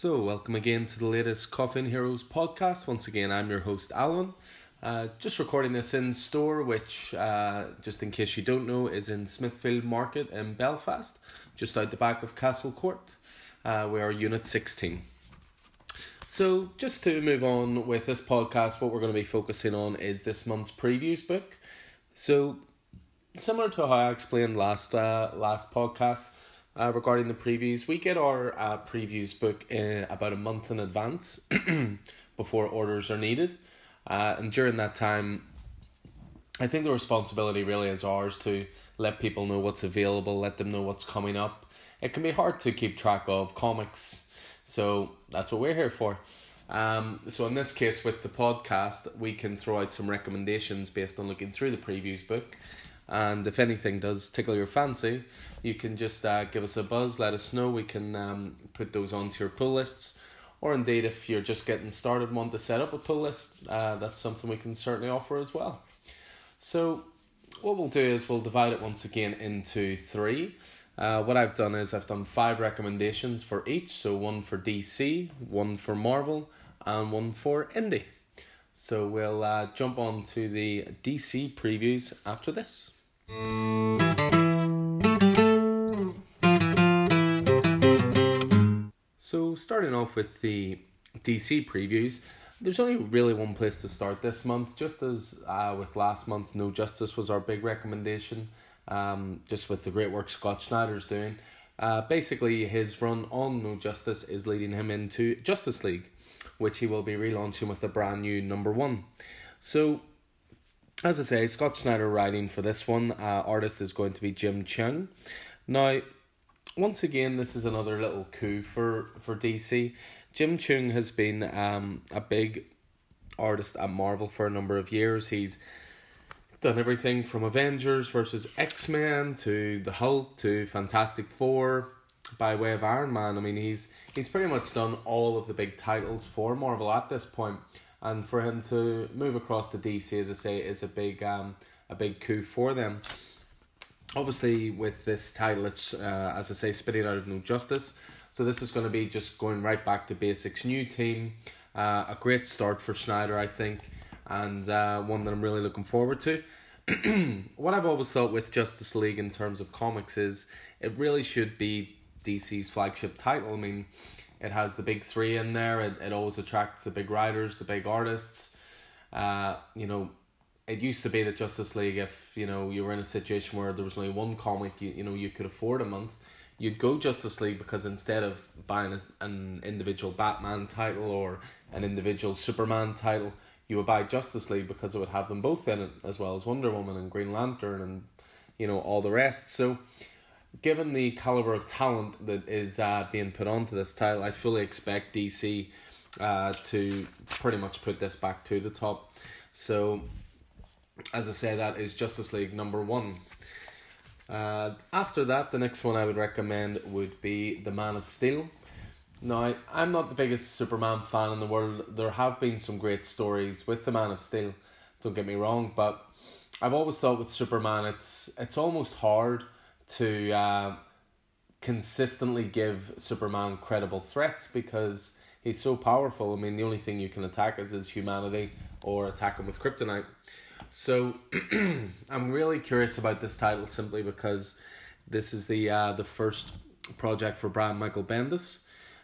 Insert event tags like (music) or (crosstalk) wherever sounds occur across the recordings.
So, welcome again to the latest Coffee and Heroes podcast. Once again, I'm your host, Alan. Uh, just recording this in store, which, uh, just in case you don't know, is in Smithfield Market in Belfast, just out the back of Castle Court. Uh, we are Unit 16. So, just to move on with this podcast, what we're going to be focusing on is this month's previews book. So, similar to how I explained last uh, last podcast, uh, regarding the previews. We get our uh, previews book in about a month in advance (clears throat) before orders are needed. Uh, and during that time, I think the responsibility really is ours to let people know what's available, let them know what's coming up. It can be hard to keep track of comics, so that's what we're here for. Um, so in this case, with the podcast, we can throw out some recommendations based on looking through the previews book and if anything does tickle your fancy, you can just uh, give us a buzz, let us know. We can um, put those onto your pull lists. Or indeed, if you're just getting started, want to set up a pull list, uh, that's something we can certainly offer as well. So, what we'll do is we'll divide it once again into three. Uh, what I've done is I've done five recommendations for each. So, one for DC, one for Marvel, and one for Indie. So, we'll uh, jump on to the DC previews after this. So, starting off with the DC previews, there's only really one place to start this month. Just as uh, with last month, No Justice was our big recommendation, um, just with the great work Scott Snyder's doing. Uh, basically, his run on No Justice is leading him into Justice League, which he will be relaunching with a brand new number one. So, as I say, Scott Snyder writing for this one. Uh, artist is going to be Jim Cheung. Now, once again, this is another little coup for, for DC. Jim Cheung has been um, a big artist at Marvel for a number of years. He's done everything from Avengers versus X Men to the Hulk to Fantastic Four by way of Iron Man. I mean, he's he's pretty much done all of the big titles for Marvel at this point and for him to move across to DC, as I say, is a big um a big coup for them. Obviously, with this title, it's uh, as I say, spitting out of no justice. So this is going to be just going right back to basics. New team, uh, a great start for Snyder, I think, and uh, one that I'm really looking forward to. (clears throat) what I've always thought with Justice League in terms of comics is it really should be DC's flagship title. I mean, it has the big three in there. It, it always attracts the big writers, the big artists. Uh, you know, it used to be that Justice League, if you know you were in a situation where there was only one comic, you, you know you could afford a month, you'd go Justice League because instead of buying a, an individual Batman title or an individual Superman title, you would buy Justice League because it would have them both in it, as well as Wonder Woman and Green Lantern and you know all the rest. So given the caliber of talent that is uh, being put onto this title, I fully expect DC uh, to pretty much put this back to the top. So, as I say, that is Justice League number one. Uh, after that, the next one I would recommend would be The Man of Steel. Now, I'm not the biggest Superman fan in the world. There have been some great stories with The Man of Steel, don't get me wrong, but I've always thought with Superman, it's it's almost hard to uh, consistently give Superman credible threats because he's so powerful. I mean, the only thing you can attack is his humanity or attack him with kryptonite. So (clears throat) I'm really curious about this title simply because this is the uh, the first project for Brian Michael Bendis.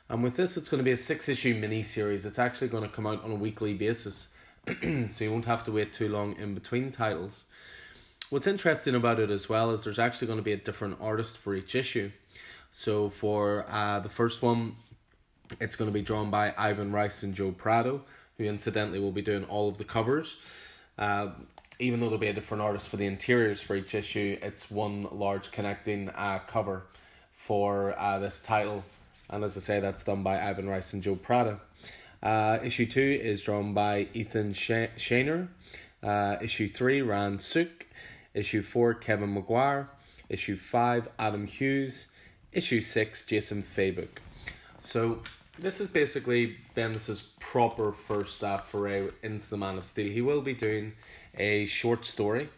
And with this, it's going to be a six issue mini series. It's actually going to come out on a weekly basis, (clears throat) so you won't have to wait too long in between titles. What's interesting about it as well is there's actually going to be a different artist for each issue. So for uh, the first one, it's going to be drawn by Ivan Reis and Joe Prado, who incidentally will be doing all of the covers. Uh, even though there'll be a different artist for the interiors for each issue, it's one large connecting uh, cover for uh, this title. And as I say, that's done by Ivan Reis and Joe Prado. Uh, issue 2 is drawn by Evan Shaner. Uh, issue 3, Ryan Sook. Issue 4, Kevin Maguire. Issue 5, Adam Hughes. Issue 6, Jason Fabok. So this is basically Bendis's proper first uh, foray into the Man of Steel. He will be doing a short story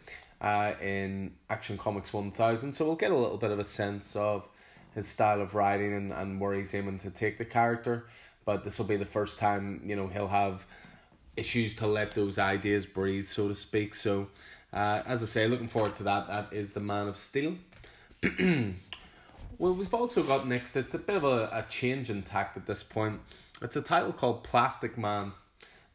uh, in Action Comics 1000, so we'll get a little bit of a sense of his style of writing and, and where he's aiming to take the character. but this will be the first time you know he'll have issues to let those ideas breathe, so to speak. So, uh, as I say, looking forward to that. That is the Man of Steel. (clears throat) well, we've also got next. It's a bit of a, a change in tact at this point. It's a title called Plastic Man.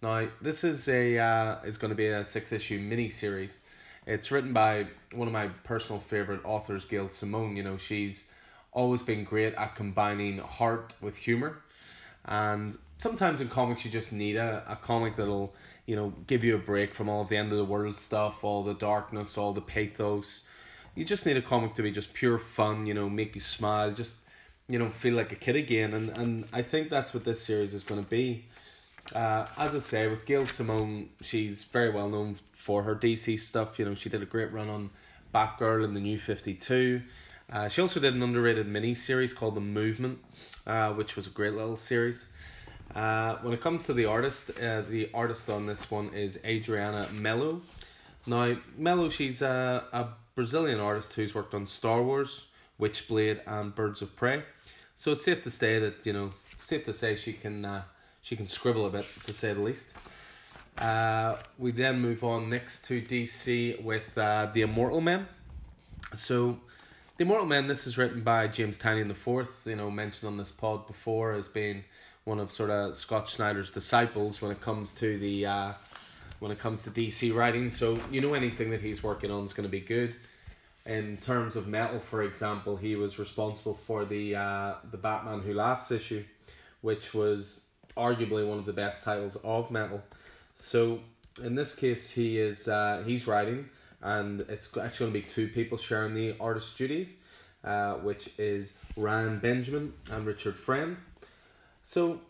Now, this is a uh, is going to be a six issue mini series. It's written by one of my personal favorite authors, Gail Simone. You know, she's always been great at combining heart with humor, and sometimes in comics you just need a, a comic that'll you know give you a break from all the end of the world stuff, all the darkness, all the pathos. You just need a comic to be just pure fun. You know, make you smile, just you know feel like a kid again, and and I think that's what this series is going to be. Uh, as I say, with Gail Simone, she's very well known for her DC stuff. You know, she did a great run on Batgirl in the New Fifty Two. Uh, she also did an underrated mini series called The Movement, uh, which was a great little series. Uh, when it comes to the artist, uh, the artist on this one is Adriana Melo. Now, Melo, she's a, a Brazilian artist who's worked on Star Wars, Witchblade, and Birds of Prey. So it's safe to say that you know, safe to say she can uh, she can scribble a bit, to say the least. Uh, we then move on next to DC with uh, The Immortal Men. So, The Immortal Men, this is written by James Tynion the Fourth, you know, mentioned on this pod before as being one of sort of Scott Snyder's disciples when it comes to the uh, when it comes to DC writing. So you know anything that he's working on is going to be good. In terms of metal, for example, he was responsible for the uh, the Batman Who Laughs issue, which was arguably one of the best titles of metal. So in this case, he is uh, he's writing, and it's actually going to be two people sharing the artist duties, uh, which is Ryan Benjamin and Richard Friend. So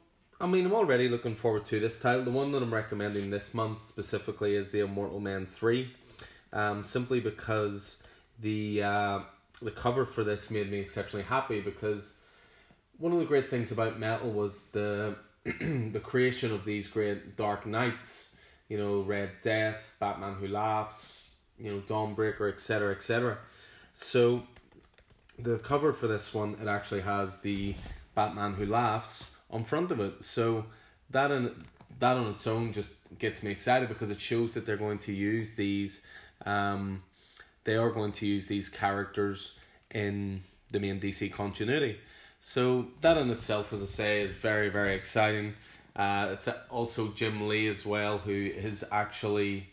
I mean, I'm already looking forward to this title. The one that I'm recommending this month specifically is the Immortal Men Three, um, simply because the uh, the cover for this made me exceptionally happy because one of the great things about metal was the (clears throat) the creation of these great dark knights, you know, Red Death, Batman Who Laughs, you know, Dawnbreaker, etc., etc. So, the cover for this one it actually has the Batman Who Laughs on front of it. So that in that on its own just gets me excited because it shows that they're going to use these, um, they are going to use these characters in the main DC continuity. So that in itself, as I say, is very very exciting. Uh, it's also Jim Lee as well, who is actually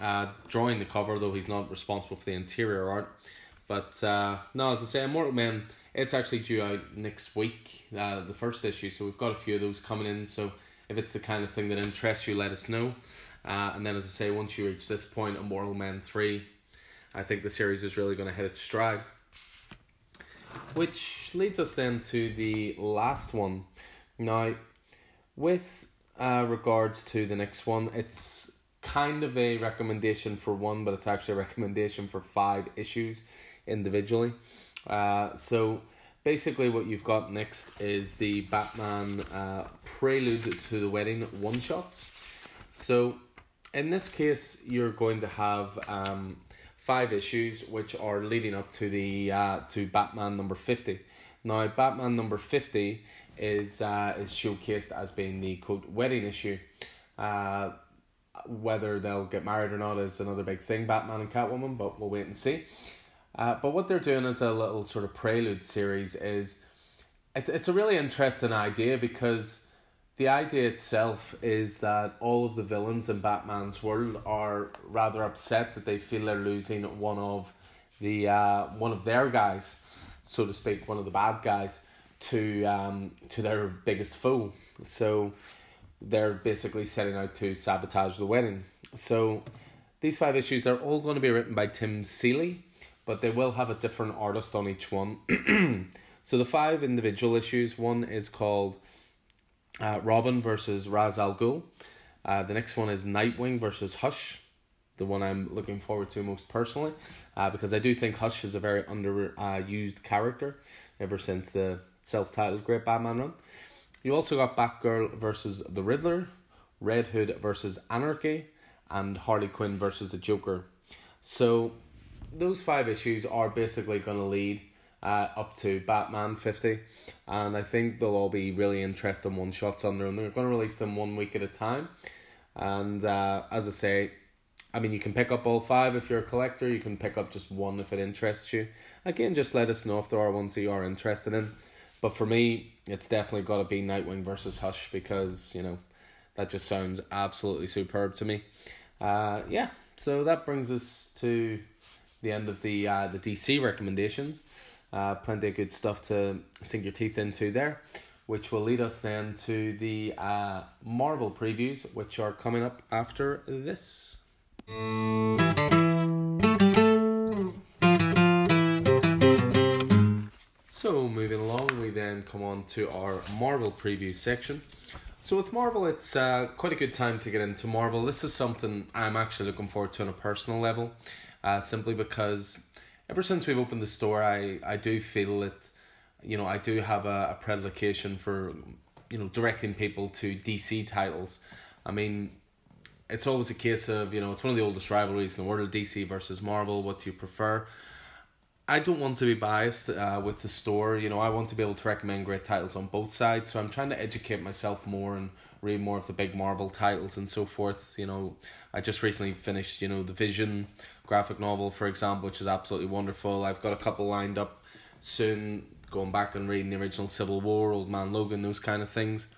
uh, drawing the cover, though he's not responsible for the interior art. But uh, no, as I say, Immortal Men, it's actually due out next week, uh, the first issue. So we've got a few of those coming in. So if it's the kind of thing that interests you, let us know. Uh, and then, as I say, once you reach this point, Immortal Men 3, I think the series is really going to hit its stride. Which leads us then to the last one. Now, with uh, regards to the next one, it's kind of a recommendation for one, but it's actually a recommendation for five issues individually. Uh, so basically, what you've got next is the Batman uh, Prelude to the Wedding one shots. So in this case, you're going to have um, five issues which are leading up to the uh, to Batman number fifty. Now, Batman number fifty is uh, is showcased as being the quote wedding issue. Uh, whether they'll get married or not is another big thing, Batman and Catwoman, but we'll wait and see. Uh, but what they're doing as a little sort of prelude series is it, it's a really interesting idea because the idea itself is that all of the villains in Batman's world are rather upset that they feel they're losing one of the uh, one of their guys, so to speak, one of the bad guys to um to their biggest foe. So they're basically setting out to sabotage the wedding. So these five issues they're all going to be written by Tim Seeley, but they will have a different artist on each one. (clears throat) so the five individual issues, one is called uh, Robin versus Ra's al Ghul. Uh, the next one is Nightwing versus Hush, the one I'm looking forward to most personally, uh, because I do think Hush is a very underused uh, character ever since the self-titled Great Batman run. You also got Batgirl versus the Riddler, Red Hood versus Anarchy, and Harley Quinn versus the Joker. So those five issues are basically going to lead uh, up to Batman 50. And I think they'll all be really interesting one shots on their own. They're going to release them one week at a time. And uh, as I say, I mean, you can pick up all five if you're a collector. You can pick up just one if it interests you. Again, just let us know if there are ones that you are interested in. But for me, it's definitely got to be Nightwing versus Hush because, you know, that just sounds absolutely superb to me. Uh, yeah, so that brings us to the end of the uh, the DC recommendations. Uh, plenty of good stuff to sink your teeth into there, which will lead us then to the uh, Marvel previews, which are coming up after this. So, moving along, we then come on to our Marvel preview section. So, with Marvel, it's uh, quite a good time to get into Marvel. This is something I'm actually looking forward to on a personal level, uh, simply because ever since we've opened the store, I, I do feel that, you know, I do have a, a predilection for, you know, directing people to DC titles. I mean, it's always a case of, you know, it's one of the oldest rivalries in the world, DC versus Marvel. What do you prefer? I don't want to be biased uh, with the store. You know, I want to be able to recommend great titles on both sides. So I'm trying to educate myself more and read more of the big Marvel titles and so forth. You know, I just recently finished, you know, the Vision graphic novel, for example, which is absolutely wonderful. I've got a couple lined up soon, going back and reading the original Civil War, Old Man Logan, those kind of things.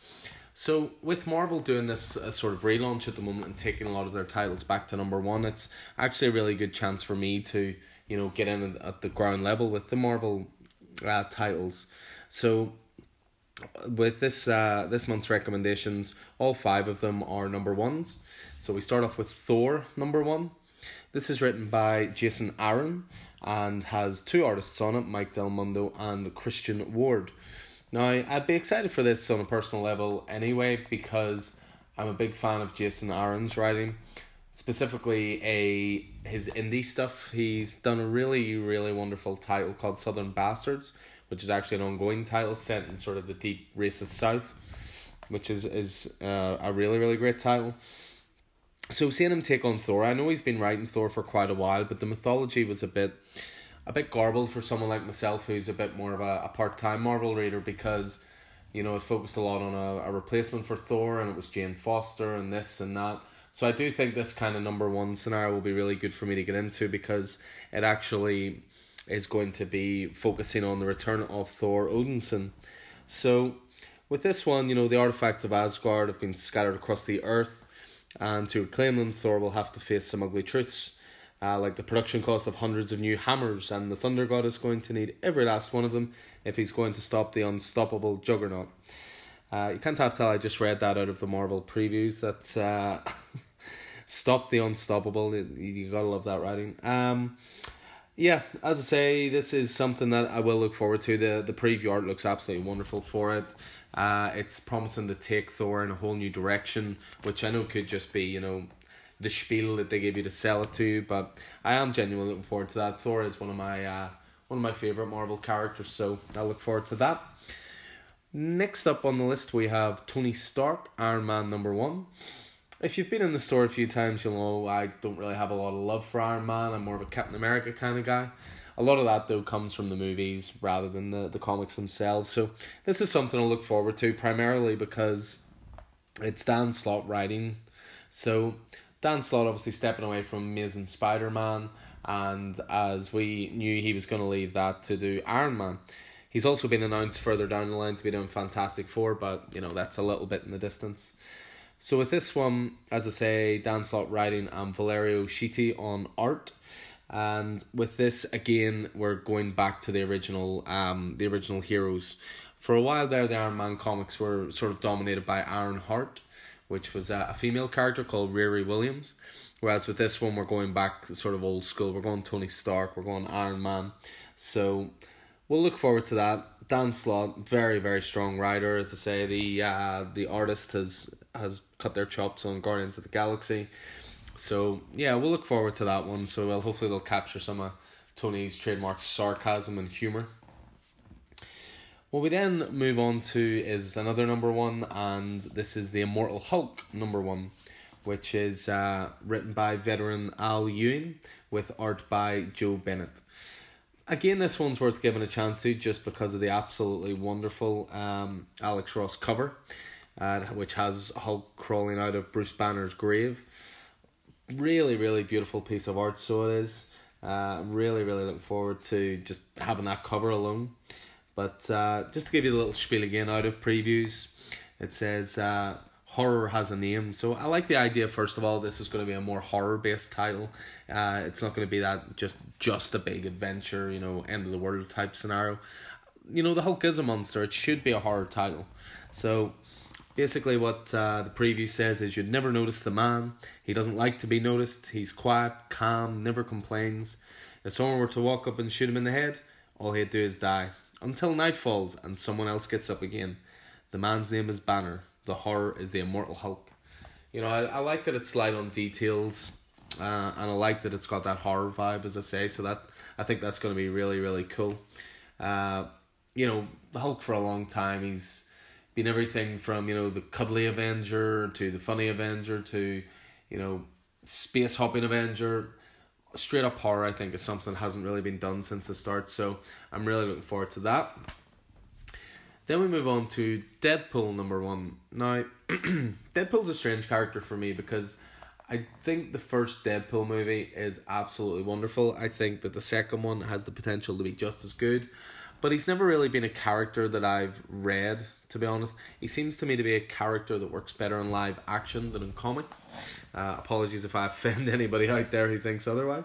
So with Marvel doing this uh, sort of relaunch at the moment and taking a lot of their titles back to number one, it's actually a really good chance for me to you know get in at the ground level with the Marvel uh, titles. So with this uh, this month's recommendations, all five of them are number ones. So we start off with Thor number one. This is written by Jason Aaron and has two artists on it, Mike Del Mundo and Christian Ward. Now, I'd be excited for this on a personal level anyway because I'm a big fan of Jason Aaron's writing, specifically a his indie stuff. He's done a really really wonderful title called Southern Bastards, which is actually an ongoing title set in sort of the deep racist South, which is is uh, a really really great title. So seeing him take on Thor, I know he's been writing Thor for quite a while, but the mythology was a bit a bit garbled for someone like myself who's a bit more of a, a part time Marvel reader because, you know, it focused a lot on a, a replacement for Thor and it was Jane Foster and this and that. So I do think this kind of number one scenario will be really good for me to get into because it actually is going to be focusing on the return of Thor Odinson. So with this one, you know, the artifacts of Asgard have been scattered across the earth, and to reclaim them, Thor will have to face some ugly truths uh, like the production cost of hundreds of new hammers, and the Thunder God is going to need every last one of them if he's going to stop the unstoppable juggernaut. Uh, you can't have tell I just read that out of the Marvel previews that uh, (laughs) stop the unstoppable. You gotta love that writing. Um, yeah, as I say, this is something that I will look forward to. The the preview art looks absolutely wonderful for it. Uh, it's promising to take Thor in a whole new direction, which I know could just be, you know, the spiel that they gave you to sell it to. But I am genuinely looking forward to that. Thor is one of my uh, one of my favorite Marvel characters, so I look forward to that. Next up on the list, we have Tony Stark, Iron Man number one. If you've been in the store a few times, you'll know I don't really have a lot of love for Iron Man. I'm more of a Captain America kind of guy. A lot of that, though, comes from the movies rather than the, the comics themselves. So, this is something I look forward to primarily because it's Dan Slott writing. So, Dan Slott obviously stepping away from Amazing Spider Man, and as we knew he was going to leave that to do Iron Man. He's also been announced further down the line to be doing Fantastic Four, but you know that's a little bit in the distance. So with this one, as I say, Dan Slott writing and Valerio Schiti on art. And with this again, we're going back to the original um the original heroes. For a while there, the Iron Man comics were sort of dominated by Iron Heart, which was a, a female character called Riri Williams. Whereas with this one, we're going back sort of old school. We're going Tony Stark. We're going Iron Man. So we'll look forward to that. Dan Slott, very very strong writer. As I say, the uh, the artist has has cut their chops on Guardians of the Galaxy. So yeah, we'll look forward to that one. So well, hopefully they'll capture some of Tony's trademark sarcasm and humor. What we then move on to is another number one, and this is the Immortal Hulk number one, which is uh, written by veteran Al Ewing with art by Joe Bennett. Again, this one's worth giving a chance to just because of the absolutely wonderful um, Alex Ross cover, uh, which has Hulk crawling out of Bruce Banner's grave. Really, really beautiful piece of art, so it is. Uh, really, really looking forward to just having that cover alone. But uh, just to give you a little spiel again out of previews, it says uh, horror has a name. So I like the idea. First of all, this is going to be a more horror based title. Uh, it's not going to be that just just a big adventure, you know, end of the world type scenario. You know, the Hulk is a monster. It should be a horror title. So basically, what uh, the preview says is you'd never notice the man. He doesn't like to be noticed. He's quiet, calm, never complains. If someone were to walk up and shoot him in the head, all he'd do is die until night falls and someone else gets up again. The man's name is Banner. The horror is the immortal Hulk. You know, I, I like that it's light on details, uh, and I like that it's got that horror vibe, as I say. So that I think that's going to be really really cool. Uh, you know, the Hulk for a long time he's been everything from you know the cuddly Avenger to the funny Avenger to you know space hopping Avenger straight up horror, I think, is something that hasn't really been done since the start. So I'm really looking forward to that. Then we move on to Deadpool number one. Now, (clears throat) Deadpool's a strange character for me because I think the first Deadpool movie is absolutely wonderful. I think that the second one has the potential to be just as good, but he's never really been a character that I've read to be honest. He seems to me to be a character that works better in live action than in comics. Uh, apologies if I (laughs) offend anybody out there who thinks otherwise.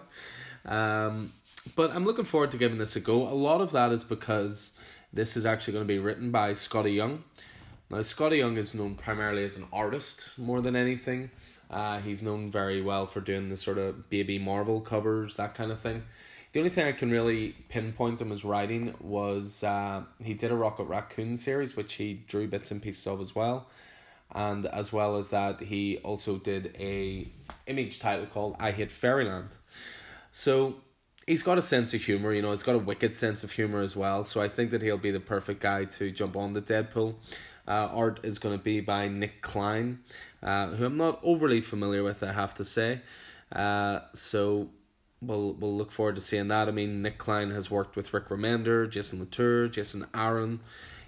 Um, but I'm looking forward to giving this a go. A lot of that is because this is actually going to be written by Skottie Young. Now, Skottie Young is known primarily as an artist more than anything. Uh, he's known very well for doing the sort of baby Marvel covers, that kind of thing. The only thing I can really pinpoint him as writing was uh, he did a Rocket Raccoon series, which he drew bits and pieces of as well. And as well as that, he also did a image title called I Hate Fairyland. So he's got a sense of humor, you know, he's got a wicked sense of humor as well. So I think that he'll be the perfect guy to jump on the Deadpool. Uh, art is going to be by Nic Klein, uh, who I'm not overly familiar with, I have to say. Uh, so we'll we'll look forward to seeing that. I mean, Nic Klein has worked with Rick Remender, Jason Latour, Jason Aaron,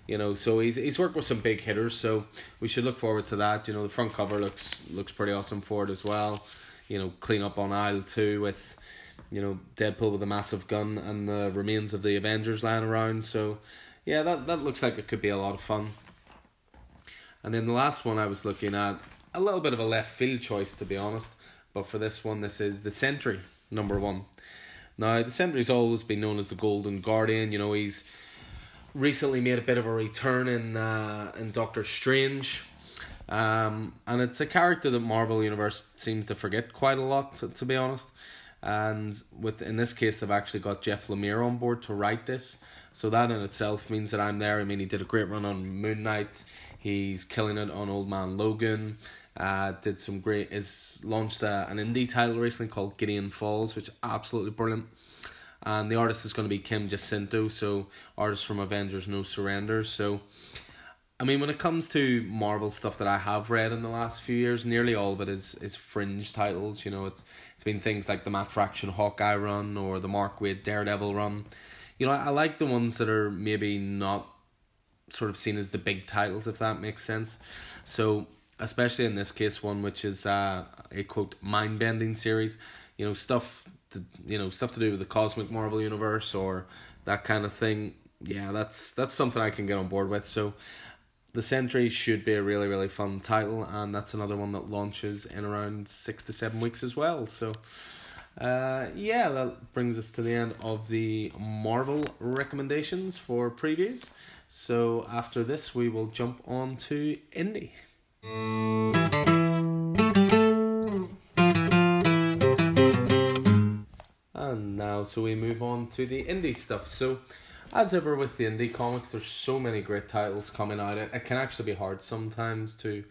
you know, so he's he's worked with some big hitters. So we should look forward to that. You know, the front cover looks looks pretty awesome for it as well. You know, clean up on aisle two with, you know, Deadpool with a massive gun and the remains of the Avengers lying around. So, yeah, that that looks like it could be a lot of fun. And then the last one I was looking at, a little bit of a left field choice to be honest, but for this one, this is the Sentry number one. Now, the Sentry's always been known as the Golden Guardian. You know, he's recently made a bit of a return in uh, in Doctor Strange. Um, and it's a character that Marvel Universe seems to forget quite a lot, to, to be honest. And with in this case, they've actually got Jeff Lemire on board to write this. So that in itself means that I'm there. I mean, he did a great run on Moon Knight. He's killing it on Old Man Logan. Uh, did some great is launched a, an indie title recently called Gideon Falls, which absolutely brilliant. And the artist is going to be Kim Jacinto, so artist from Avengers No Surrender. So, I mean, when it comes to Marvel stuff that I have read in the last few years, nearly all of it is is fringe titles. You know, it's it's been things like the Matt Fraction Hawkeye run or the Mark Waid Daredevil run. You know, I, I like the ones that are maybe not sort of seen as the big titles, if that makes sense. So especially in this case one which is uh, a quote mind bending series you know stuff to, you know stuff to do with the cosmic marvel universe or that kind of thing yeah that's that's something i can get on board with so the Sentry should be a really really fun title and that's another one that launches in around six to seven weeks as well. So uh, yeah that brings us to the end of the marvel recommendations for previews. So after this we will jump on to indie and now, so we move on to the indie stuff. So, as ever with the indie comics, there's so many great titles coming out. It, it can actually be hard sometimes to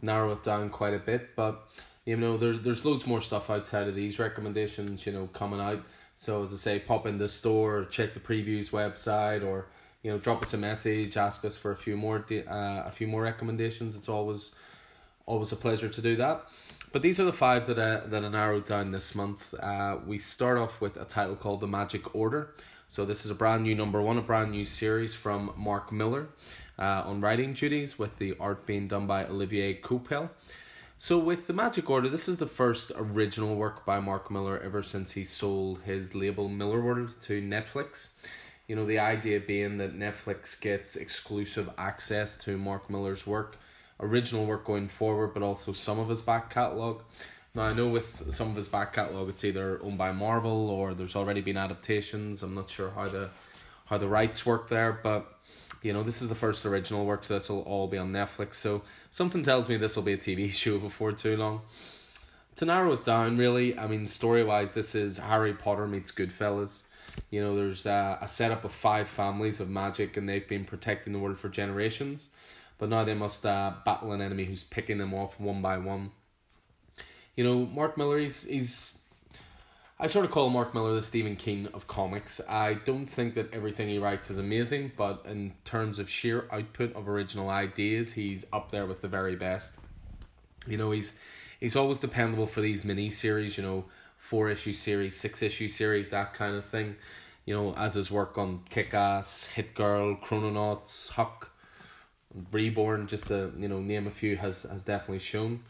narrow it down quite a bit, but you know, there's there's loads more stuff outside of these recommendations, you know, coming out. So as I say, pop in the store, check the previews website, or you know, drop us a message, ask us for a few more uh, a few more recommendations. It's always always a pleasure to do that. But these are the five that I, that I narrowed down this month. Uh, we start off with a title called The Magic Order. So this is a brand new number one, a brand new series from Mark Millar uh, on writing duties, with the art being done by Olivier Coipel. So with the Magic Order, this is the first original work by Mark Millar ever since he sold his label Millarworld to Netflix. You know, the idea being that Netflix gets exclusive access to Mark Millar's work, original work going forward, but also some of his back catalogue. Now, I know with some of his back catalogue, it's either owned by Marvel or there's already been adaptations. I'm not sure how the how the rights work there, but you know, this is the first original work, so this will all be on Netflix. So something tells me this will be a TV (laughs) show before too long. To narrow it down, really, I mean, story wise, this is Harry Potter meets Goodfellas. You know, there's a, a setup of five families of magic, and they've been protecting the world for generations. But now they must uh, battle an enemy who's picking them off one by one. You know, Mark Millar, he's, he's I sort of call Mark Millar the Stephen King of comics. I don't think that everything he writes is amazing, but in terms of sheer output of original ideas, he's up there with the very best. You know, he's he's always dependable for these mini series, you know, four issue series, six issue series, that kind of thing. You know, as his work on Kick Ass, Hit Girl, Chrononauts, Huck, Reborn, just to, you know, name a few, has has definitely shown.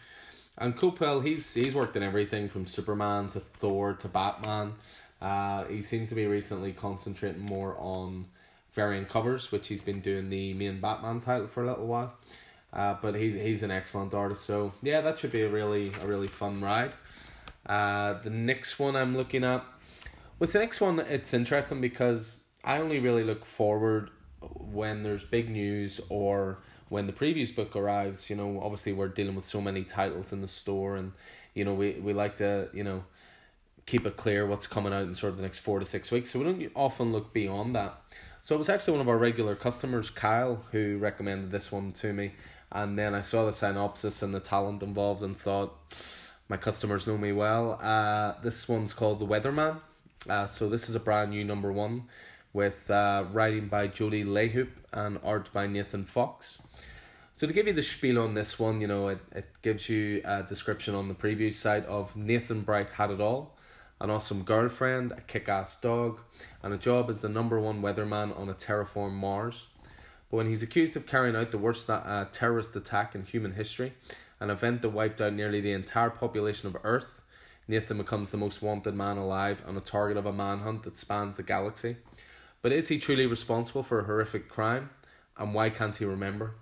And Coipel, he's he's worked in everything from Superman to Thor to Batman. Uh, he seems to be recently concentrating more on variant covers, which he's been doing the main Batman title for a little while. Uh, but he's he's an excellent artist, so yeah, that should be a really a really fun ride. Uh, the next one I'm looking at, with the next one, it's interesting because I only really look forward when there's big news or when the previews book arrives, you know, obviously we're dealing with so many titles in the store and, you know, we, we like to, you know, keep it clear what's coming out in sort of the next four to six weeks. So we don't often look beyond that. So it was actually one of our regular customers, Kyle, who recommended this one to me. And then I saw the synopsis and the talent involved and thought, my customers know me well. Uh, this one's called The Weatherman. Uh, so this is a brand new number one with uh, writing by Jody LeHeup and art by Nathan Fox. So to give you the spiel on this one, you know, it, it gives you a description on the preview side of Nathan Bright had it all, an awesome girlfriend, a kick-ass dog, and a job as the number one weatherman on a terraform Mars. But when he's accused of carrying out the worst uh, terrorist attack in human history, an event that wiped out nearly the entire population of Earth, Nathan becomes the most wanted man alive and a target of a manhunt that spans the galaxy. But is he truly responsible for a horrific crime? And why can't he remember?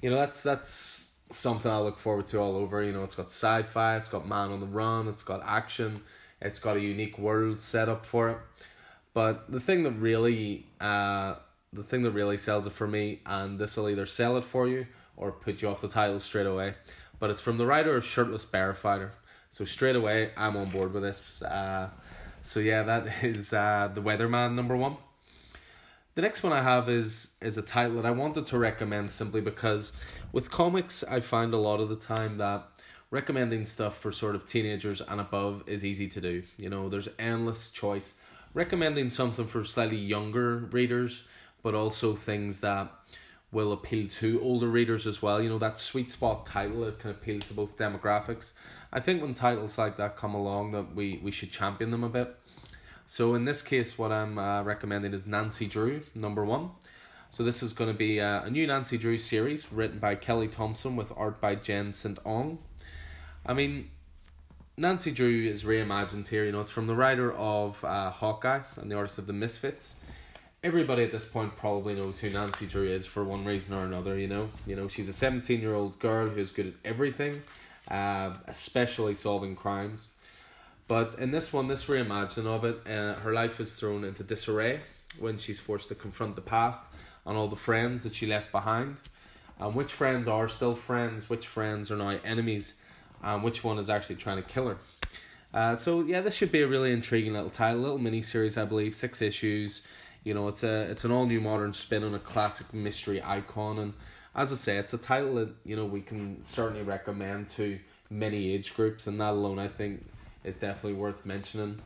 you know that's that's something I look forward to all over. You know, it's got sci-fi, it's got man on the run, it's got action, it's got a unique world set up for it. But the thing that really, uh, the thing that really sells it for me, and this will either sell it for you or put you off the title straight away. But it's from the writer of Shirtless Bear Fighter, so straight away I'm on board with this. Uh, so yeah, that (laughs) is uh, the Weatherman number one. The next one I have is is a title that I wanted to recommend simply because with comics I find a lot of the time that recommending stuff for sort of teenagers and above is easy to do. You know, there's endless choice. Recommending something for slightly younger readers, but also things that will appeal to older readers as well. You know, that sweet spot title it can appeal to both demographics. I think when titles like that come along that we, we should champion them a bit. So in this case, what I'm uh, recommending is Nancy Drew, number one. So this is going to be uh, a new Nancy Drew series written by Kelly Thompson with art by Jenn St-Onge. I mean, Nancy Drew is reimagined here. You know, it's from the writer of uh, Hawkeye and the artist of The Misfits. Everybody at this point probably knows who Nancy Drew is for one reason or another. You know, you know she's a seventeen year old girl who's good at everything, uh, especially solving crimes. But in this one, this reimagining of it, uh, her life is thrown into disarray when she's forced to confront the past and all the friends that she left behind. Um, which friends are still friends, which friends are now enemies, and which one is actually trying to kill her. Uh, so yeah, this should be a really intriguing little title, little mini series, I believe, six issues. You know, it's a it's an all new modern spin on a classic mystery icon, and as I say, it's a title that you know we can certainly recommend to many age groups, and that alone, I think, is definitely worth mentioning.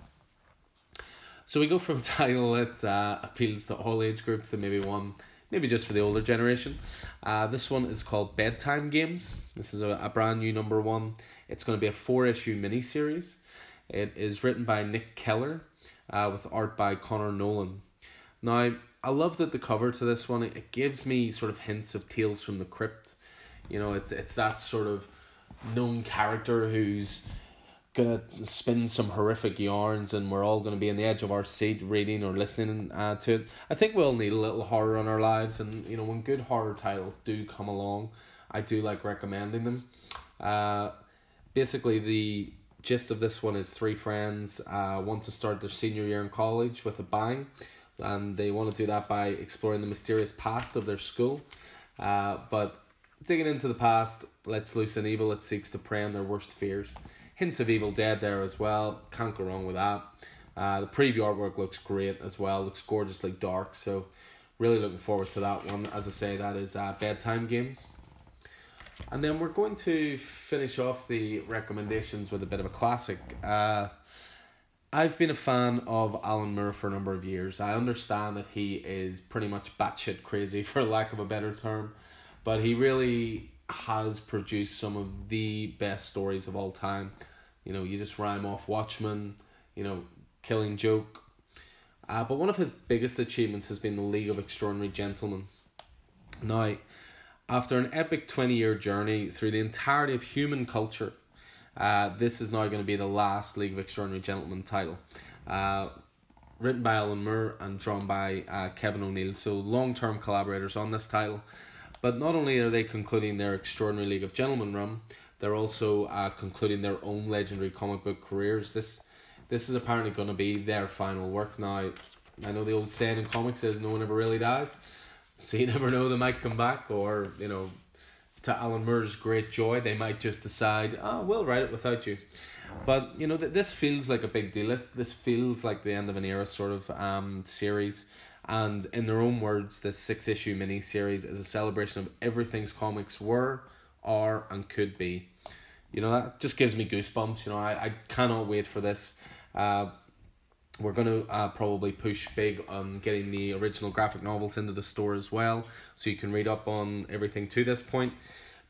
So we go from a (laughs) title that uh, appeals to all age groups to maybe one, maybe just for the older generation. Uh, this one is called Bedtime Games. This is a, a brand new number one. It's going to be a four issue mini series. It is written by Nick Keller uh, with art by Conor Nolan. Now, I love that the cover to this one it gives me sort of hints of Tales from the Crypt. You know, it's it's that sort of known character who's gonna spin some horrific yarns and we're all gonna be on the edge of our seat reading or listening uh, to it. I think we'll need a little horror in our lives and you know when good horror titles do come along, I do like recommending them. Uh, basically the gist of this one is three friends uh, want to start their senior year in college with a bang and they want to do that by exploring the mysterious past of their school. Uh, but digging into the past lets loose an evil that seeks to prey on their worst fears. Hints of Evil Dead there as well. Can't go wrong with that. Uh, the preview artwork looks great as well. Looks gorgeously dark. So really looking forward to that one. As I say, that is uh, bedtime games. And then we're going to finish off the recommendations with a bit of a classic. Uh, I've been a fan of Alan Moore for a number of years. I understand that he is pretty much batshit crazy, (laughs) for lack of a better term, but he really has produced some of the best stories of all time. You know, you just rhyme off Watchmen, you know, Killing Joke. Uh, but one of his biggest achievements has been the League of Extraordinary Gentlemen. Now, after an epic 20 year journey through the entirety of human culture, uh, this is now going to be the last League of Extraordinary Gentlemen title. Uh, written by Alan Moore and drawn by uh, Kevin O'Neill, so long term collaborators on this title. But not only are they concluding their Extraordinary League of Gentlemen run, they're also uh, concluding their own legendary comic book careers. This this is apparently going to be their final work now. I know the old saying in comics is no one ever really dies. (laughs) So you never know they might come back, or you know, to Alan Moore's great joy, they might just decide, oh, we'll write it without you. But you know that this feels like a big deal. This this feels like the end of an era sort of um series. And in their own words, this six issue mini series is a celebration of everything's comics were, are, and could be. You know that just gives me goosebumps. You know I, I cannot wait for this. Uh, we're going to uh, probably push big on getting the original graphic novels into the store as well, so you can read up on everything to this point.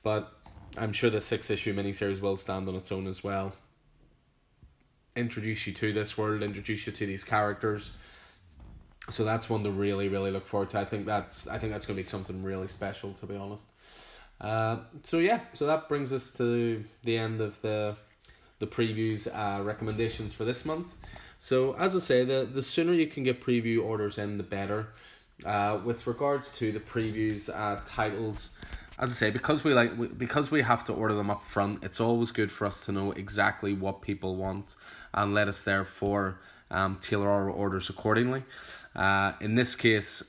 But I'm sure the six issue miniseries will stand on its own as well. Introduce you to this world, introduce you to these characters. So that's one to really, really look forward to. I think that's I think that's gonna be something really special to be honest. Uh, so yeah, so that brings us to the end of the the previews uh, recommendations for this month. So as I say, the the sooner you can get preview orders in, the better. Uh, with regards to the previews, uh, titles, as I say, because we like we, because we have to order them up front, it's always good for us to know exactly what people want and let us therefore um, tailor our orders accordingly. Uh, in this case,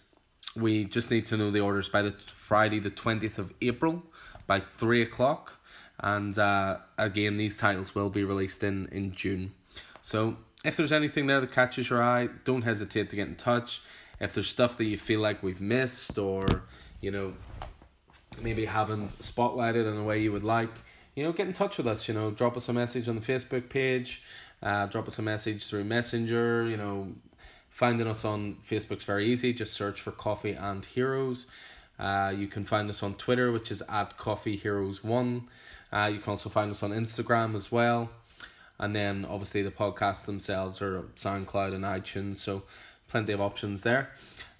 we just need to know the orders by the Friday the twentieth of April by three o'clock, and uh, again these titles will be released in in June. So if there's anything there that catches your eye, don't hesitate to get in touch. If there's stuff that you feel like we've missed or, you know, maybe haven't spotlighted in a way you would like, you know, get in touch with us. You know, drop us a message on the Facebook page, uh, drop us a message through Messenger. You know, finding us on Facebook's very easy. Just search for Coffee and Heroes. Uh, you can find us on Twitter, which is at Coffee Heroes One. Uh, you can also find us on Instagram as well. And then obviously the podcasts themselves are SoundCloud and iTunes, so plenty of options there.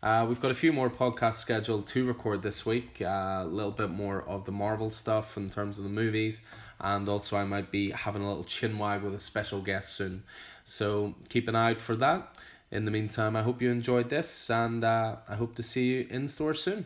Uh, we've got a few more podcasts scheduled to record this week. Uh, a little bit more of the Marvel stuff in terms of the movies, and also I might be having a little chin wag with a special guest soon. So keep an eye out for that. In the meantime, I hope you enjoyed this, and uh, I hope to see you in store soon.